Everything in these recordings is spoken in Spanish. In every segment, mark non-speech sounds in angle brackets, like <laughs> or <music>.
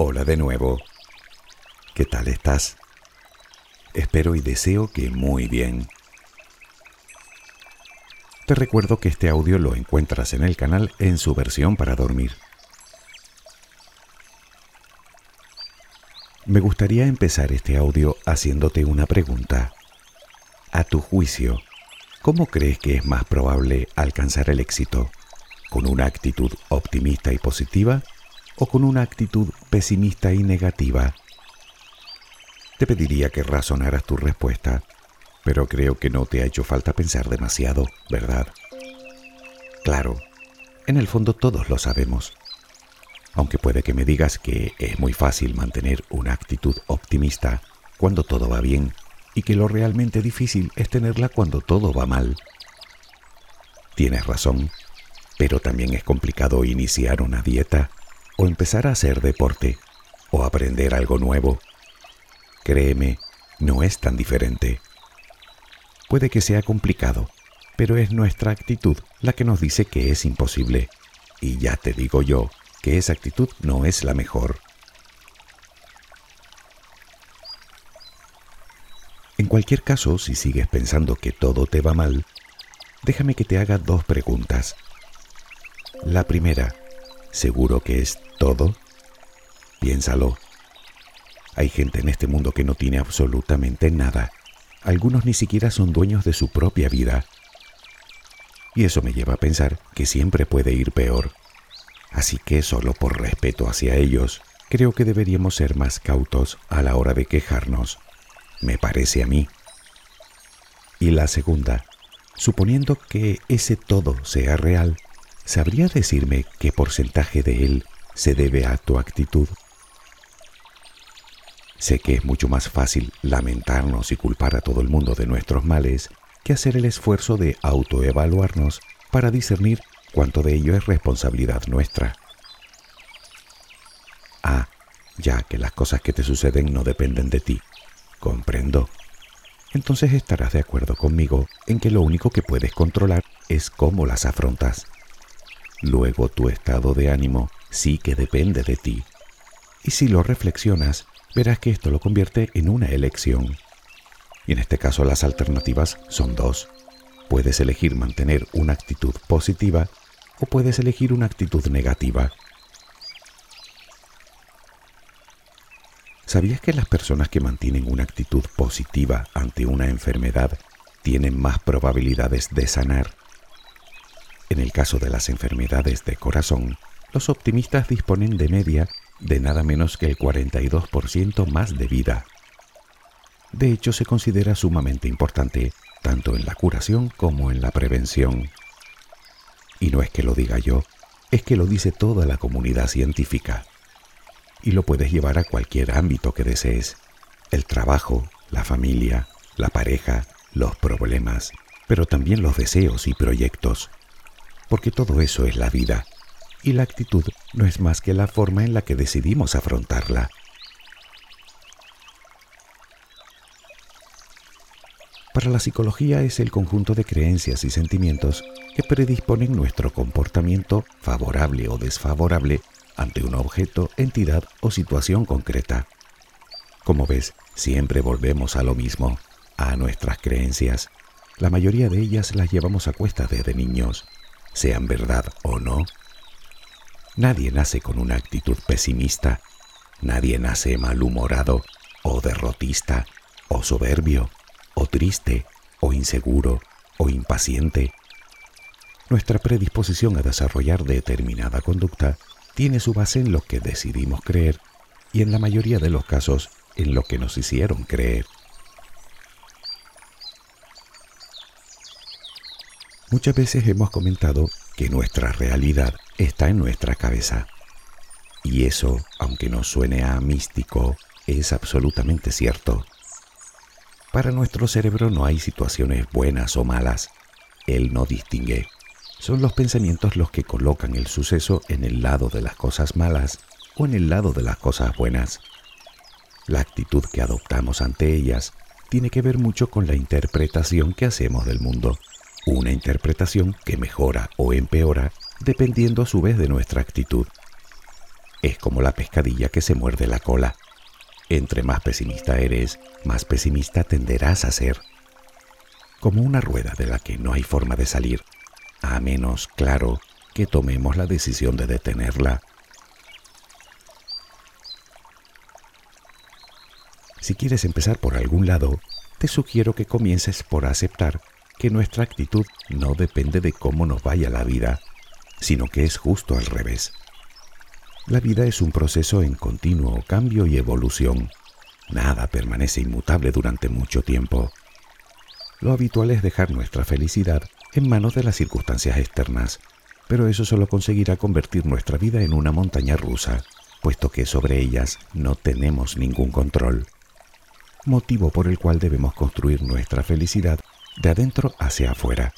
Hola de nuevo. ¿Qué tal estás? Espero y deseo que muy bien. Te recuerdo que este audio lo encuentras en el canal en su versión para dormir. Me gustaría empezar este audio haciéndote una pregunta. A tu juicio, ¿cómo crees que es más probable alcanzar el éxito? ¿Con una actitud optimista y positiva o con una actitud pesimista y negativa? Te pediría que razonaras tu respuesta, pero creo que no te ha hecho falta pensar demasiado, ¿verdad? Claro, en el fondo todos lo sabemos. Aunque puede que me digas que es muy fácil mantener una actitud optimista cuando todo va bien y que lo realmente difícil es tenerla cuando todo va mal. Tienes razón, pero también es complicado iniciar una dieta o empezar a hacer deporte o aprender algo nuevo. Créeme, no es tan diferente. Puede que sea complicado, pero es nuestra actitud la que nos dice que es imposible. Y ya te digo yo que esa actitud no es la mejor. En cualquier caso, si sigues pensando que todo te va mal, déjame que te haga dos preguntas. La primera, ¿seguro que es todo? Piénsalo. Hay gente en este mundo que no tiene absolutamente nada. Algunos ni siquiera son dueños de su propia vida. Y eso me lleva a pensar que siempre puede ir peor. Así que solo por respeto hacia ellos, creo que deberíamos ser más cautos a la hora de quejarnos. Me parece a mí. Y la segunda, suponiendo que ese todo sea real, ¿sabría decirme qué porcentaje de él se debe a tu actitud? Sé que es mucho más fácil lamentarnos y culpar a todo el mundo de nuestros males que hacer el esfuerzo de autoevaluarnos para discernir cuánto de ello es responsabilidad nuestra. Ah, ya que las cosas que te suceden no dependen de ti. Comprendo. Entonces estarás de acuerdo conmigo en que lo único que puedes controlar es cómo las afrontas. Luego tu estado de ánimo sí que depende de ti. Y si lo reflexionas, verás que esto lo convierte en una elección. Y en este caso las alternativas son dos. Puedes elegir mantener una actitud positiva o puedes elegir una actitud negativa. ¿Sabías que las personas que mantienen una actitud positiva ante una enfermedad tienen más probabilidades de sanar? En el caso de las enfermedades de corazón, los optimistas disponen de media de nada menos que el 42% más de vida. De hecho, se considera sumamente importante tanto en la curación como en la prevención. Y no es que lo diga yo, es que lo dice toda la comunidad científica. Y lo puedes llevar a cualquier ámbito que desees. El trabajo, la familia, la pareja, los problemas, pero también los deseos y proyectos. Porque todo eso es la vida. Y la actitud no es más que la forma en la que decidimos afrontarla. Para la psicología es el conjunto de creencias y sentimientos que predisponen nuestro comportamiento favorable o desfavorable ante un objeto, entidad o situación concreta. Como ves, siempre volvemos a lo mismo, a nuestras creencias. La mayoría de ellas las llevamos a cuesta desde niños, sean verdad o no. Nadie nace con una actitud pesimista, nadie nace malhumorado o derrotista o soberbio o triste, o inseguro, o impaciente. Nuestra predisposición a desarrollar determinada conducta tiene su base en lo que decidimos creer y en la mayoría de los casos en lo que nos hicieron creer. Muchas veces hemos comentado que nuestra realidad está en nuestra cabeza. Y eso, aunque nos suene a místico, es absolutamente cierto. Para nuestro cerebro no hay situaciones buenas o malas. Él no distingue. Son los pensamientos los que colocan el suceso en el lado de las cosas malas o en el lado de las cosas buenas. La actitud que adoptamos ante ellas tiene que ver mucho con la interpretación que hacemos del mundo. Una interpretación que mejora o empeora dependiendo a su vez de nuestra actitud. Es como la pescadilla que se muerde la cola. Entre más pesimista eres, más pesimista tenderás a ser. Como una rueda de la que no hay forma de salir, a menos, claro, que tomemos la decisión de detenerla. Si quieres empezar por algún lado, te sugiero que comiences por aceptar que nuestra actitud no depende de cómo nos vaya la vida, sino que es justo al revés. La vida es un proceso en continuo cambio y evolución. Nada permanece inmutable durante mucho tiempo. Lo habitual es dejar nuestra felicidad en manos de las circunstancias externas, pero eso solo conseguirá convertir nuestra vida en una montaña rusa, puesto que sobre ellas no tenemos ningún control. Motivo por el cual debemos construir nuestra felicidad de adentro hacia afuera.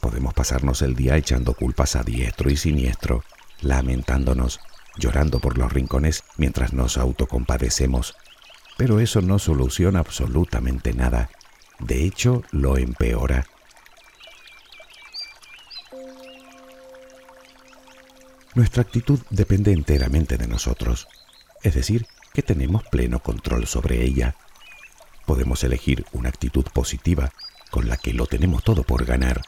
Podemos pasarnos el día echando culpas a diestro y siniestro, lamentándonos, llorando por los rincones mientras nos autocompadecemos, pero eso no soluciona absolutamente nada. De hecho, lo empeora. Nuestra actitud depende enteramente de nosotros, es decir, que tenemos pleno control sobre ella. Podemos elegir una actitud positiva, con la que lo tenemos todo por ganar,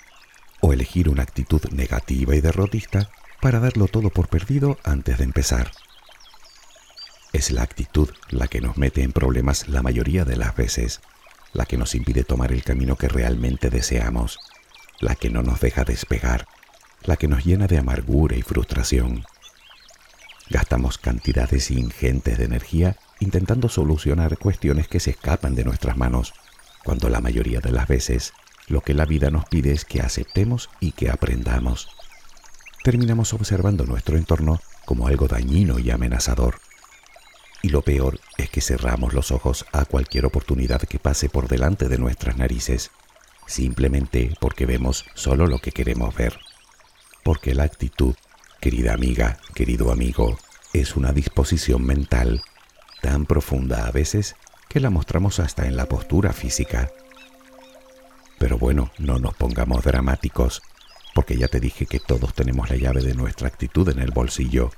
o elegir una actitud negativa y derrotista para darlo todo por perdido antes de empezar. Es la actitud la que nos mete en problemas la mayoría de las veces, la que nos impide tomar el camino que realmente deseamos, la que no nos deja despegar, la que nos llena de amargura y frustración. Gastamos cantidades ingentes de energía intentando solucionar cuestiones que se escapan de nuestras manos, cuando la mayoría de las veces lo que la vida nos pide es que aceptemos y que aprendamos. Terminamos observando nuestro entorno como algo dañino y amenazador. Y lo peor es que cerramos los ojos a cualquier oportunidad que pase por delante de nuestras narices, simplemente porque vemos solo lo que queremos ver porque la actitud, querida amiga, querido amigo, es una disposición mental tan profunda a veces que la mostramos hasta en la postura física. Pero bueno, no nos pongamos dramáticos, porque ya te dije que todos tenemos la llave de nuestra actitud en el bolsillo.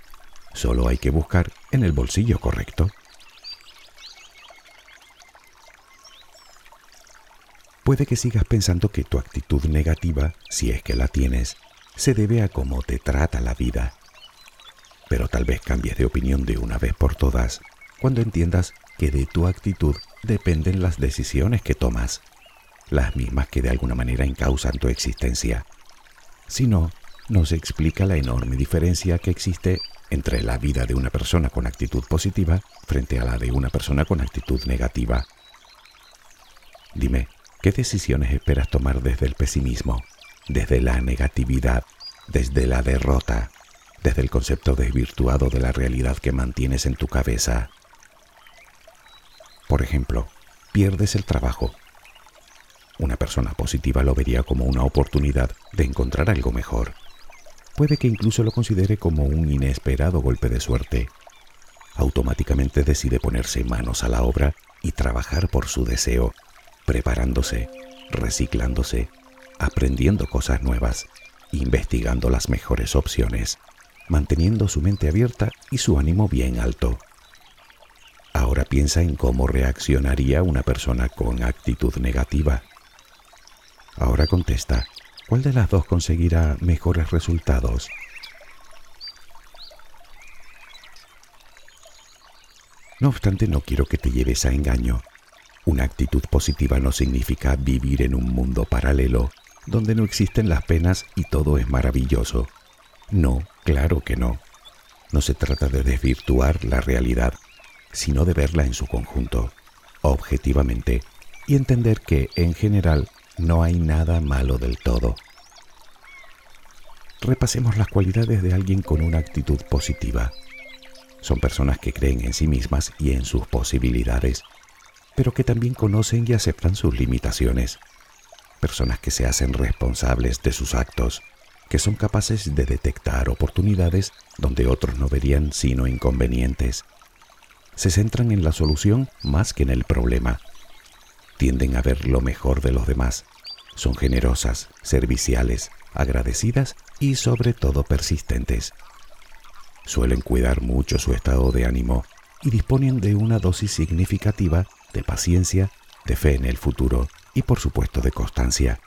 Solo hay que buscar en el bolsillo correcto. Puede que sigas pensando que tu actitud negativa, si es que la tienes, se debe a cómo te trata la vida. Pero tal vez cambies de opinión de una vez por todas cuando entiendas que de tu actitud dependen las decisiones que tomas, las mismas que de alguna manera encausan tu existencia. Si no, nos explica la enorme diferencia que existe entre la vida de una persona con actitud positiva frente a la de una persona con actitud negativa. Dime, ¿qué decisiones esperas tomar desde el pesimismo? desde la negatividad, desde la derrota, desde el concepto desvirtuado de la realidad que mantienes en tu cabeza. Por ejemplo, pierdes el trabajo. Una persona positiva lo vería como una oportunidad de encontrar algo mejor. Puede que incluso lo considere como un inesperado golpe de suerte. Automáticamente decide ponerse manos a la obra y trabajar por su deseo, preparándose, reciclándose, aprendiendo cosas nuevas, investigando las mejores opciones, manteniendo su mente abierta y su ánimo bien alto. Ahora piensa en cómo reaccionaría una persona con actitud negativa. Ahora contesta, ¿cuál de las dos conseguirá mejores resultados? No obstante, no quiero que te lleves a engaño. Una actitud positiva no significa vivir en un mundo paralelo donde no existen las penas y todo es maravilloso. No, claro que no. No se trata de desvirtuar la realidad, sino de verla en su conjunto, objetivamente, y entender que, en general, no hay nada malo del todo. repasemos las cualidades de alguien con una actitud positiva. Son personas que creen en sí mismas y en sus posibilidades, pero que también conocen y aceptan sus limitaciones. Personas que se hacen responsables de sus actos, que son capaces de detectar oportunidades donde otros no verían sino inconvenientes. Se centran en la solución más que en el problema. Tienden a ver lo mejor de los demás. Son generosas, serviciales, agradecidas y sobre todo persistentes. Suelen cuidar mucho su estado de ánimo y disponen de una dosis significativa de paciencia, de fe en el futuro y por supuesto de constancia.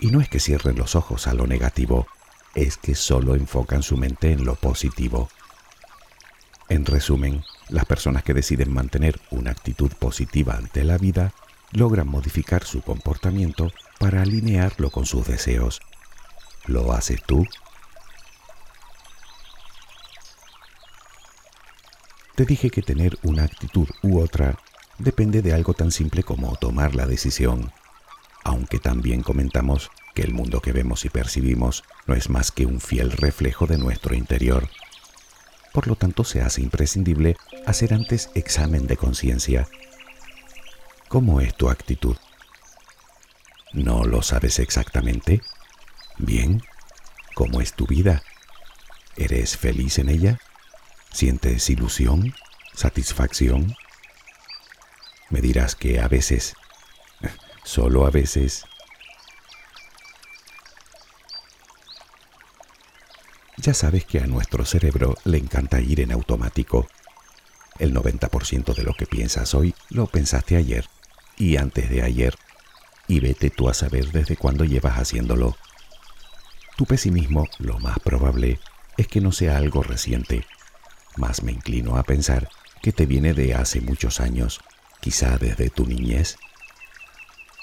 Y no es que cierren los ojos a lo negativo, es que solo enfocan su mente en lo positivo. En resumen, las personas que deciden mantener una actitud positiva ante la vida logran modificar su comportamiento para alinearlo con sus deseos. ¿Lo haces tú? Te dije que tener una actitud u otra depende de algo tan simple como tomar la decisión, aunque también comentamos que el mundo que vemos y percibimos no es más que un fiel reflejo de nuestro interior. Por lo tanto, se hace imprescindible hacer antes examen de conciencia. ¿Cómo es tu actitud? ¿No lo sabes exactamente? Bien, ¿cómo es tu vida? ¿Eres feliz en ella? ¿Sientes ilusión? ¿Satisfacción? Me dirás que a veces, <laughs> solo a veces, Ya sabes que a nuestro cerebro le encanta ir en automático. El 90% de lo que piensas hoy lo pensaste ayer y antes de ayer. Y vete tú a saber desde cuándo llevas haciéndolo. Tu pesimismo, lo más probable, es que no sea algo reciente. Más me inclino a pensar que te viene de hace muchos años, quizá desde tu niñez.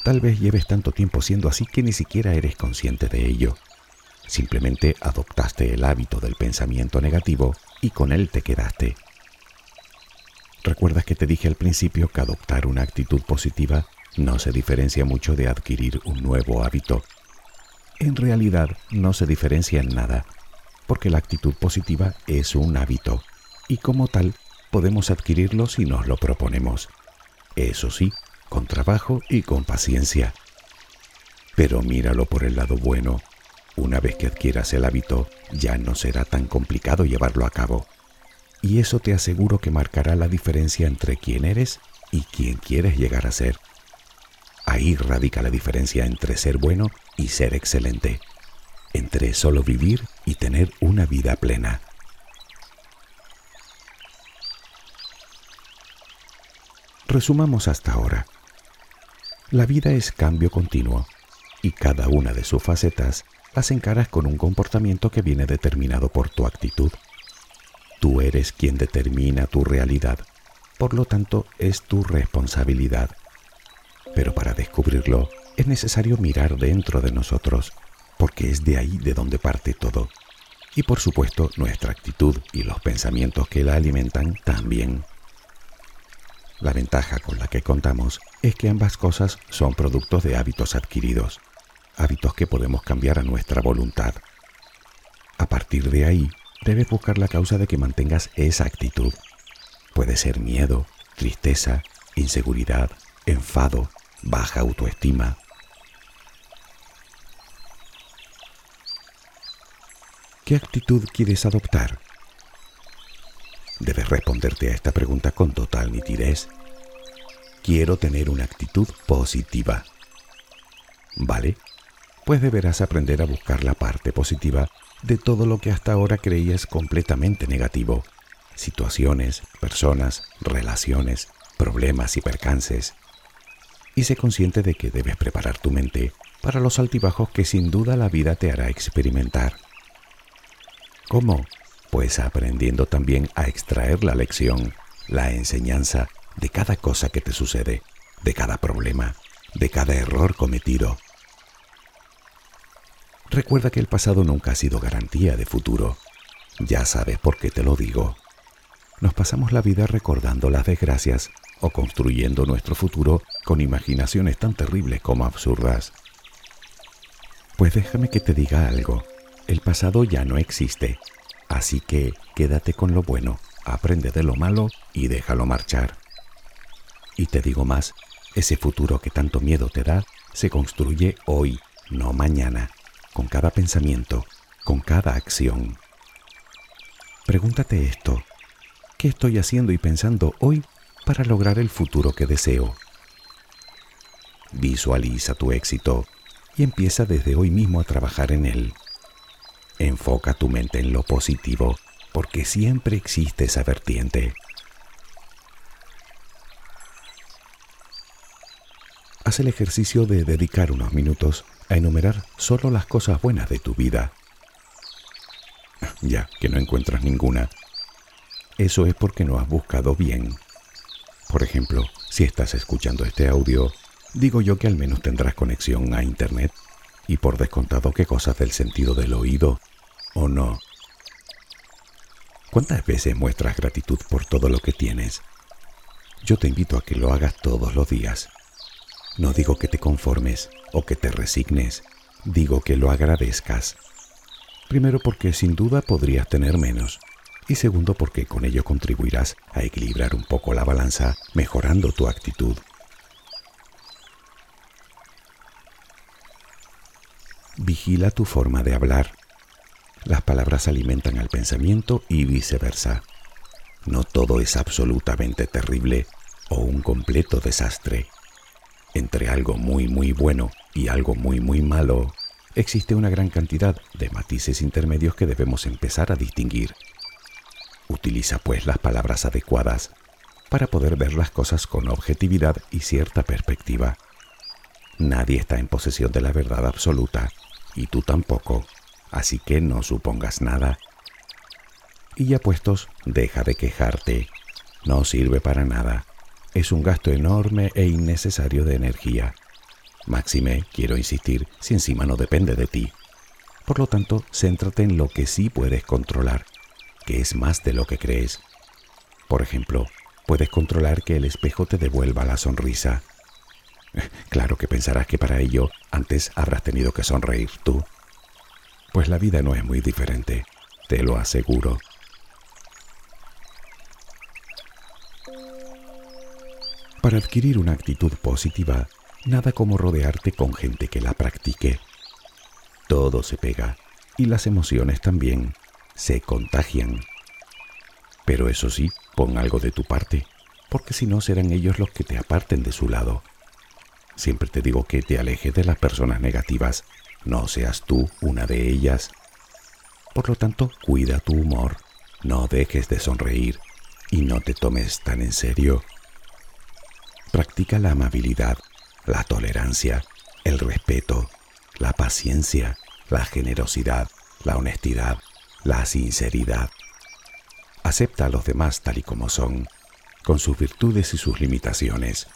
Tal vez lleves tanto tiempo siendo así que ni siquiera eres consciente de ello. Simplemente adoptaste el hábito del pensamiento negativo y con él te quedaste. ¿Recuerdas que te dije al principio que adoptar una actitud positiva no se diferencia mucho de adquirir un nuevo hábito? En realidad no se diferencia en nada, porque la actitud positiva es un hábito y como tal podemos adquirirlo si nos lo proponemos. Eso sí, con trabajo y con paciencia. Pero míralo por el lado bueno. Una vez que adquieras el hábito, ya no será tan complicado llevarlo a cabo. Y eso te aseguro que marcará la diferencia entre quién eres y quién quieres llegar a ser. Ahí radica la diferencia entre ser bueno y ser excelente, entre solo vivir y tener una vida plena. Resumamos hasta ahora. La vida es cambio continuo y cada una de sus facetas las encaras con un comportamiento que viene determinado por tu actitud. Tú eres quien determina tu realidad, por lo tanto es tu responsabilidad. Pero para descubrirlo es necesario mirar dentro de nosotros, porque es de ahí de donde parte todo. Y por supuesto nuestra actitud y los pensamientos que la alimentan también. La ventaja con la que contamos es que ambas cosas son productos de hábitos adquiridos hábitos que podemos cambiar a nuestra voluntad. A partir de ahí, debes buscar la causa de que mantengas esa actitud. Puede ser miedo, tristeza, inseguridad, enfado, baja autoestima. ¿Qué actitud quieres adoptar? Debes responderte a esta pregunta con total nitidez. Quiero tener una actitud positiva. ¿Vale? Pues deberás aprender a buscar la parte positiva de todo lo que hasta ahora creías completamente negativo. Situaciones, personas, relaciones, problemas y percances. Y sé consciente de que debes preparar tu mente para los altibajos que sin duda la vida te hará experimentar. ¿Cómo? Pues aprendiendo también a extraer la lección, la enseñanza de cada cosa que te sucede, de cada problema, de cada error cometido Recuerda que el pasado nunca ha sido garantía de futuro. Ya sabes por qué te lo digo. Nos pasamos la vida recordando las desgracias o construyendo nuestro futuro con imaginaciones tan terribles como absurdas. Pues déjame que te diga algo. El pasado ya no existe, así que quédate con lo bueno, aprende de lo malo y déjalo marchar. Y te digo más, ese futuro que tanto miedo te da se construye hoy, no mañana, con cada pensamiento, con cada acción. Pregúntate esto, ¿qué estoy haciendo y pensando hoy para lograr el futuro que deseo? Visualiza tu éxito y empieza desde hoy mismo a trabajar en él. Enfoca tu mente en lo positivo, porque siempre existe esa vertiente. Haz el ejercicio de dedicar unos minutos a enumerar solo las cosas buenas de tu vida. Ya que no encuentras ninguna, eso es porque no has buscado bien. Por ejemplo, si estás escuchando este audio digo yo que al menos tendrás conexión a Internet y por descontado que cosas del sentido del oído, ¿o no? ¿Cuántas veces muestras gratitud por todo lo que tienes? Yo te invito a que lo hagas todos los días. No digo que te conformes o que te resignes, digo que lo agradezcas. Primero porque sin duda podrías tener menos y segundo porque con ello contribuirás a equilibrar un poco la balanza mejorando tu actitud. Vigila tu forma de hablar. Las palabras alimentan al pensamiento y viceversa. No todo es absolutamente terrible o un completo desastre. Entre algo muy muy bueno y algo muy muy malo, existe una gran cantidad de matices intermedios que debemos empezar a distinguir. Utiliza pues las palabras adecuadas para poder ver las cosas con objetividad y cierta perspectiva. Nadie está en posesión de la verdad absoluta y tú tampoco, así que no supongas nada. Y ya puestos, deja de quejarte. No sirve para nada. Es un gasto enorme e innecesario de energía. Máxime, quiero insistir, si encima no depende de ti. Por lo tanto, céntrate en lo que sí puedes controlar, que es más de lo que crees. Por ejemplo, puedes controlar que el espejo te devuelva la sonrisa. <laughs> Claro que pensarás que para ello antes habrás tenido que sonreír tú. Pues la vida no es muy diferente, te lo aseguro. Para adquirir una actitud positiva, nada como rodearte con gente que la practique. Todo se pega y las emociones también se contagian. Pero eso sí, pon algo de tu parte, porque si no serán ellos los que te aparten de su lado. Siempre te digo que te alejes de las personas negativas, no seas tú una de ellas. Por lo tanto, cuida tu humor, no dejes de sonreír y no te tomes tan en serio. Practica la amabilidad, la tolerancia, el respeto, la paciencia, la generosidad, la honestidad, la sinceridad. Acepta a los demás tal y como son, con sus virtudes y sus limitaciones.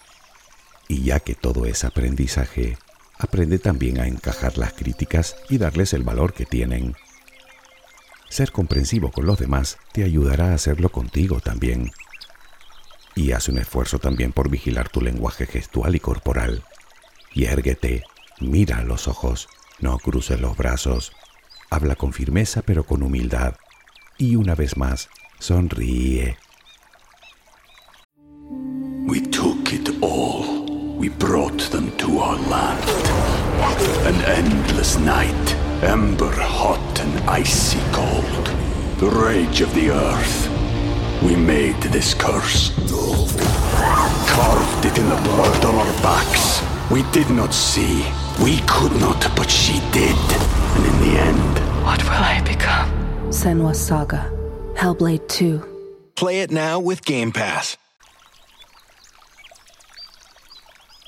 Y ya que todo es aprendizaje, aprende también a encajar las críticas y darles el valor que tienen. Ser comprensivo con los demás te ayudará a hacerlo contigo también. Y haz un esfuerzo también por vigilar tu lenguaje gestual y corporal. Y érguete, mira a los ojos, no cruces los brazos, habla con firmeza pero con humildad. Y una vez más, sonríe. We took it all. We brought them to our land. An endless night, ember hot and icy cold. The rage of the earth. We made this curse. Carved it in the blood on our backs. We did not see. We could not, but she did. And in the end, What will I become? Senwa Saga. Hellblade 2. Play it now with Game Pass.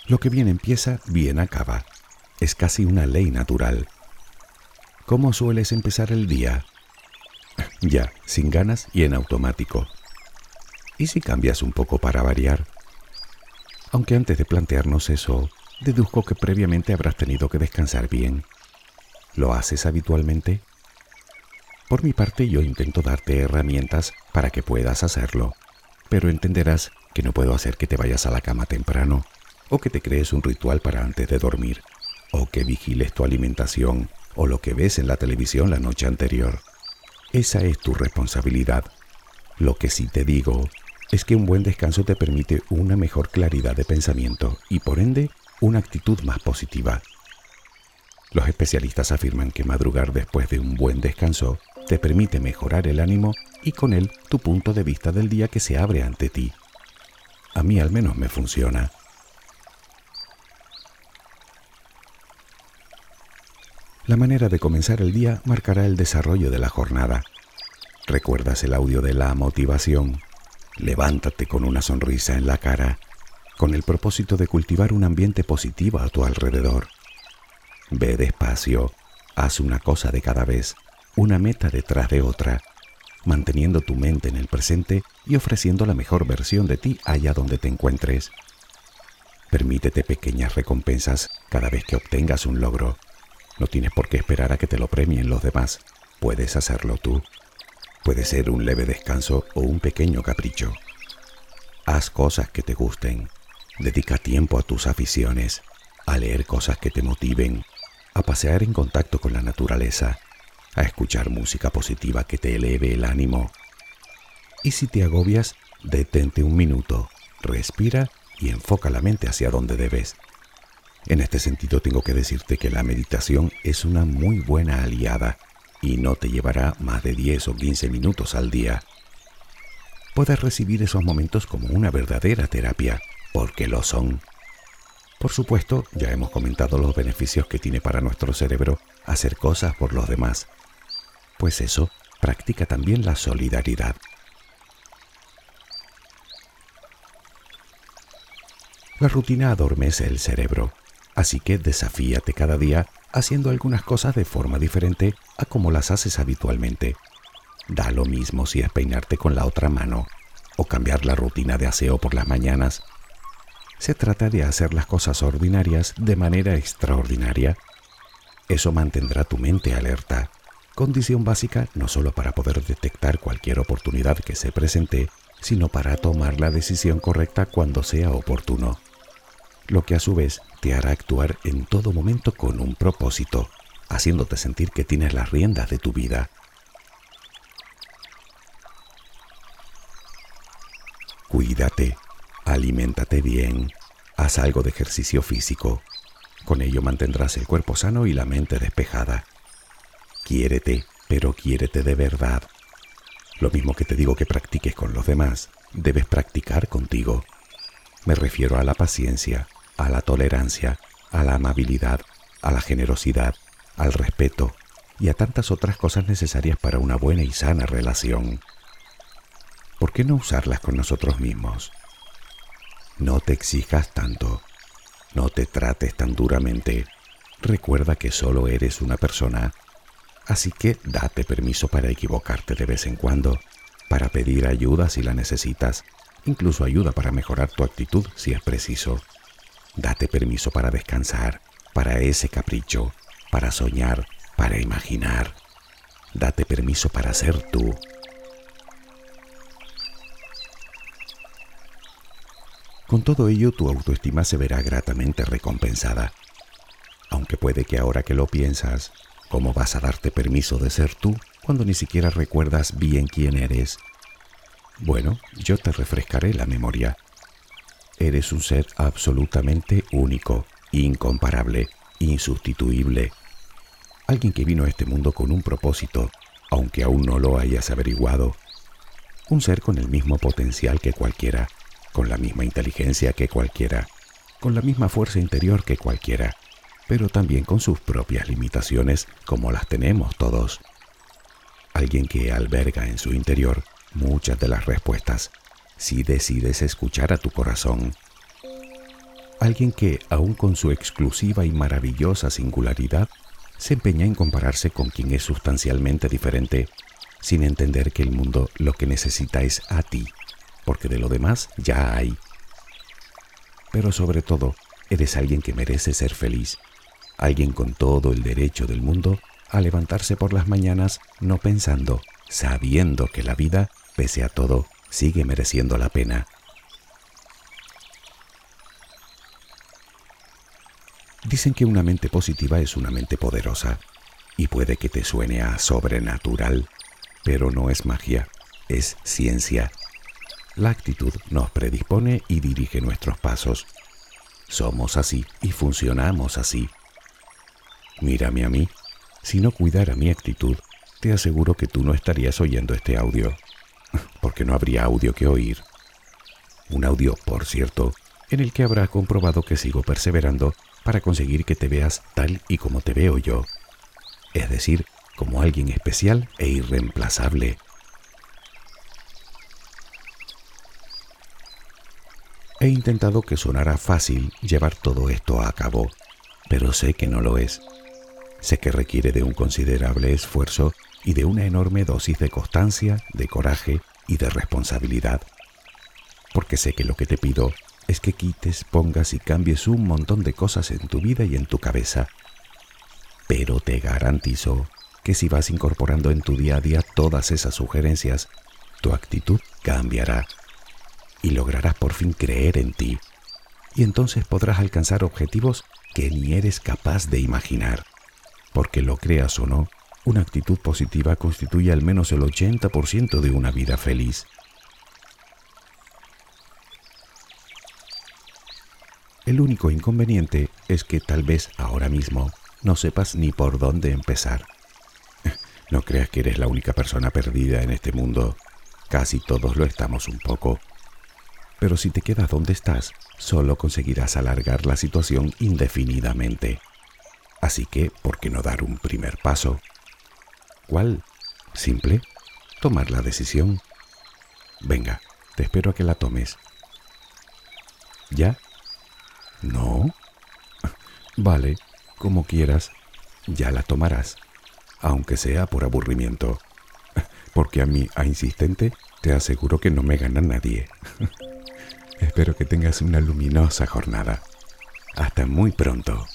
Lo que bien empieza, bien acaba. Es casi una ley natural. ¿Cómo sueles empezar el día? <laughs> Ya, sin ganas y en automático. ¿Y si cambias un poco para variar? Aunque antes de plantearnos eso, deduzco que previamente habrás tenido que descansar bien. ¿Lo haces habitualmente? Por mi parte yo intento darte herramientas para que puedas hacerlo, pero entenderás que no puedo hacer que te vayas a la cama temprano o que te crees un ritual para antes de dormir, o que vigiles tu alimentación, o lo que ves en la televisión la noche anterior. Esa es tu responsabilidad. Lo que sí te digo es que un buen descanso te permite una mejor claridad de pensamiento y por ende una actitud más positiva. Los especialistas afirman que madrugar después de un buen descanso te permite mejorar el ánimo y con él tu punto de vista del día que se abre ante ti. A mí al menos me funciona. La manera de comenzar el día marcará el desarrollo de la jornada. ¿Recuerdas el audio de la motivación? Levántate con una sonrisa en la cara, con el propósito de cultivar un ambiente positivo a tu alrededor. Ve despacio, haz una cosa de cada vez, una meta detrás de otra, manteniendo tu mente en el presente y ofreciendo la mejor versión de ti allá donde te encuentres. Permítete pequeñas recompensas cada vez que obtengas un logro. No tienes por qué esperar a que te lo premien los demás. Puedes hacerlo tú. Puede ser un leve descanso o un pequeño capricho. Haz cosas que te gusten. Dedica tiempo a tus aficiones, a leer cosas que te motiven, a pasear en contacto con la naturaleza, a escuchar música positiva que te eleve el ánimo. Y si te agobias, detente un minuto, respira y enfoca la mente hacia donde debes. En este sentido tengo que decirte que la meditación es una muy buena aliada y no te llevará más de 10 o 15 minutos al día. Puedes recibir esos momentos como una verdadera terapia, porque lo son. Por supuesto, ya hemos comentado los beneficios que tiene para nuestro cerebro hacer cosas por los demás. Pues eso practica también la solidaridad. La rutina adormece el cerebro Así que desafíate cada día haciendo algunas cosas de forma diferente a como las haces habitualmente. Da lo mismo si es peinarte con la otra mano o cambiar la rutina de aseo por las mañanas. Se trata de hacer las cosas ordinarias de manera extraordinaria. Eso mantendrá tu mente alerta, condición básica no solo para poder detectar cualquier oportunidad que se presente, sino para tomar la decisión correcta cuando sea oportuno lo que a su vez hará actuar en todo momento con un propósito, haciéndote sentir que tienes las riendas de tu vida. Cuídate, aliméntate bien, haz algo de ejercicio físico. Con ello mantendrás el cuerpo sano y la mente despejada. Quiérete, pero quiérete de verdad. Lo mismo que te digo que practiques con los demás, debes practicar contigo. Me refiero a la paciencia, a la tolerancia, a la amabilidad, a la generosidad, al respeto y a tantas otras cosas necesarias para una buena y sana relación. ¿Por qué no usarlas con nosotros mismos? No te exijas tanto, no te trates tan duramente. Recuerda que solo eres una persona, así que date permiso para equivocarte de vez en cuando, para pedir ayuda si la necesitas, incluso ayuda para mejorar tu actitud si es preciso. Date permiso para descansar, para ese capricho, para soñar, para imaginar. Date permiso para ser tú. Con todo ello, tu autoestima se verá gratamente recompensada. Aunque puede que ahora que lo piensas, ¿cómo vas a darte permiso de ser tú cuando ni siquiera recuerdas bien quién eres? Bueno, yo te refrescaré la memoria. Eres un ser absolutamente único, incomparable, insustituible. Alguien que vino a este mundo con un propósito, aunque aún no lo hayas averiguado. Un ser con el mismo potencial que cualquiera, con la misma inteligencia que cualquiera, con la misma fuerza interior que cualquiera, pero también con sus propias limitaciones como las tenemos todos. Alguien que alberga en su interior muchas de las respuestas si decides escuchar a tu corazón. Alguien que, aun con su exclusiva y maravillosa singularidad, se empeña en compararse con quien es sustancialmente diferente, sin entender que el mundo lo que necesita es a ti, porque de lo demás ya hay. Pero sobre todo, eres alguien que merece ser feliz, alguien con todo el derecho del mundo a levantarse por las mañanas no pensando, sabiendo que la vida, pese a todo, sigue mereciendo la pena. Dicen que una mente positiva es una mente poderosa. Y puede que te suene a sobrenatural, pero no es magia, es ciencia. La actitud nos predispone y dirige nuestros pasos. Somos así y funcionamos así. Mírame a mí. Si no cuidara mi actitud, te aseguro que tú no estarías oyendo este audio, porque no habría audio que oír. Un audio, por cierto, en el que habrás comprobado que sigo perseverando para conseguir que te veas tal y como te veo yo, es decir, como alguien especial e irreemplazable. He intentado que sonara fácil llevar todo esto a cabo, pero sé que no lo es. Sé que requiere de un considerable esfuerzo y de una enorme dosis de constancia, de coraje y de responsabilidad. Porque sé que lo que te pido es que quites, pongas y cambies un montón de cosas en tu vida y en tu cabeza. Pero te garantizo que si vas incorporando en tu día a día todas esas sugerencias, tu actitud cambiará y lograrás por fin creer en ti. Y entonces podrás alcanzar objetivos que ni eres capaz de imaginar. Porque lo creas o no, una actitud positiva constituye al menos el 80% de una vida feliz. El único inconveniente es que tal vez ahora mismo no sepas ni por dónde empezar. <laughs> No creas que eres la única persona perdida en este mundo. Casi todos lo estamos un poco. Pero si te quedas donde estás, solo conseguirás alargar la situación indefinidamente. Así que, ¿por qué no dar un primer paso? ¿Cuál? Simple. Tomar la decisión. Venga, te espero a que la tomes. ¿Ya? ¿No? <laughs> Vale, como quieras, ya la tomarás, aunque sea por aburrimiento, <laughs> porque a mí, a insistente, te aseguro que no me gana nadie. <laughs> Espero que tengas una luminosa jornada. Hasta muy pronto.